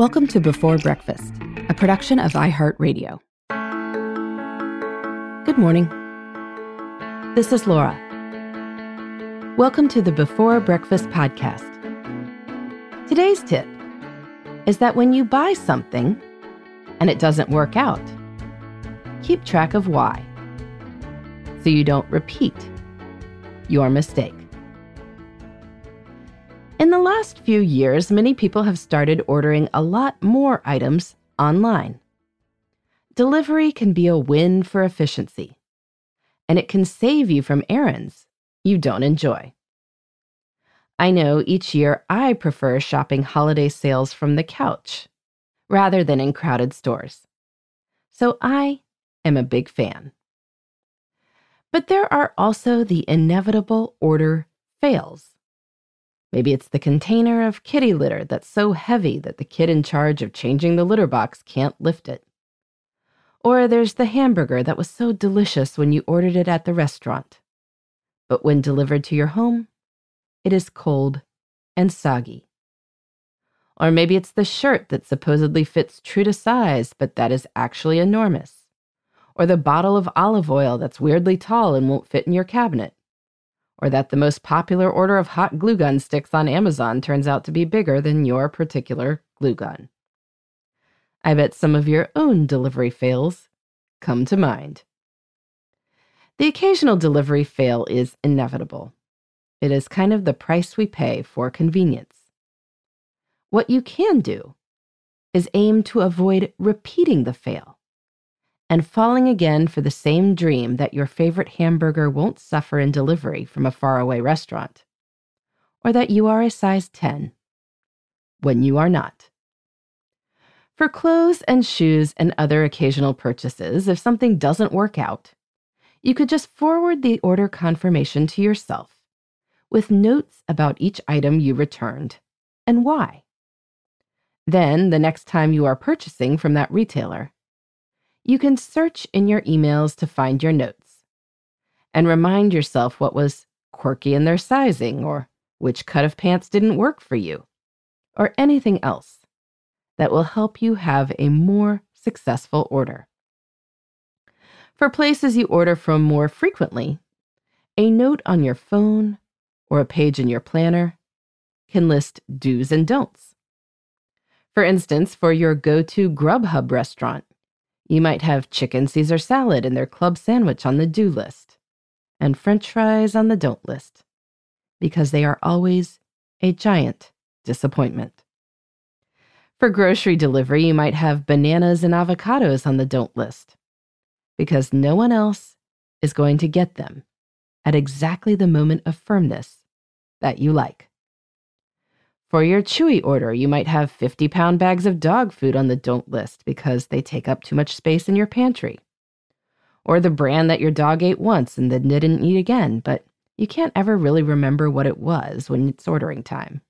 Welcome to Before Breakfast, a production of iHeartRadio. Good morning. This is Laura. Welcome to the Before Breakfast podcast. Today's tip is that when you buy something and it doesn't work out, keep track of why so you don't repeat your mistake. In the last few years, many people have started ordering a lot more items online. Delivery can be a win for efficiency, and it can save you from errands you don't enjoy. I know each year I prefer shopping holiday sales from the couch rather than in crowded stores. So I am a big fan. But there are also the inevitable order fails. Maybe it's the container of kitty litter that's so heavy that the kid in charge of changing the litter box can't lift it. Or there's the hamburger that was so delicious when you ordered it at the restaurant. But when delivered to your home, it is cold and soggy. Or maybe it's the shirt that supposedly fits true to size, but that is actually enormous. Or the bottle of olive oil that's weirdly tall and won't fit in your cabinet or that the most popular order of hot glue gun sticks on Amazon turns out to be bigger than your particular glue gun. I bet some of your own delivery fails come to mind. The occasional delivery fail is inevitable. It is kind of the price we pay for convenience. What you can do is aim to avoid repeating the fail and falling again for the same dream that your favorite hamburger won't suffer in delivery from a faraway restaurant, or that you are a size 10 when you are not. For clothes and shoes and other occasional purchases, if something doesn't work out, you could just forward the order confirmation to yourself with notes about each item you returned and why. Then, the next time you are purchasing from that retailer, you can search in your emails to find your notes and remind yourself what was quirky in their sizing or which cut of pants didn't work for you or anything else that will help you have a more successful order. For places you order from more frequently, a note on your phone or a page in your planner can list do's and don'ts. For instance, for your go to Grubhub restaurant, you might have chicken Caesar salad and their club sandwich on the do list, and french fries on the don't list, because they are always a giant disappointment. For grocery delivery, you might have bananas and avocados on the don't list, because no one else is going to get them at exactly the moment of firmness that you like. For your Chewy order, you might have 50 pound bags of dog food on the don't list because they take up too much space in your pantry. Or the brand that your dog ate once and then didn't eat again, but you can't ever really remember what it was when it's ordering time.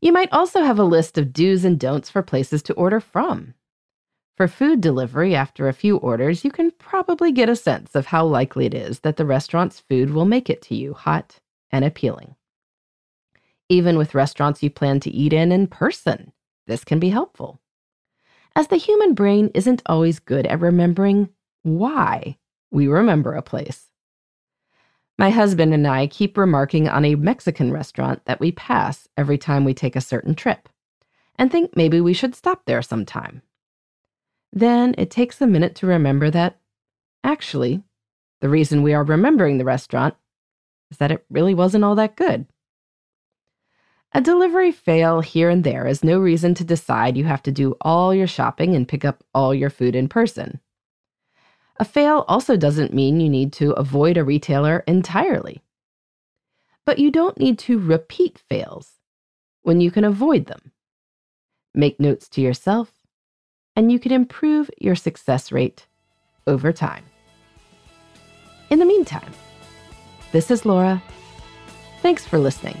You might also have a list of do's and don'ts for places to order from. For food delivery, after a few orders, you can probably get a sense of how likely it is that the restaurant's food will make it to you hot and appealing even with restaurants you plan to eat in in person. This can be helpful. As the human brain isn't always good at remembering why we remember a place. My husband and I keep remarking on a Mexican restaurant that we pass every time we take a certain trip and think maybe we should stop there sometime. Then it takes a minute to remember that, actually, the reason we are remembering the restaurant is that it really wasn't all that good. A delivery fail here and there is no reason to decide you have to do all your shopping and pick up all your food in person. A fail also doesn't mean you need to avoid a retailer entirely. But you don't need to repeat fails when you can avoid them. Make notes to yourself, and you can improve your success rate over time. In the meantime, this is Laura. Thanks for listening.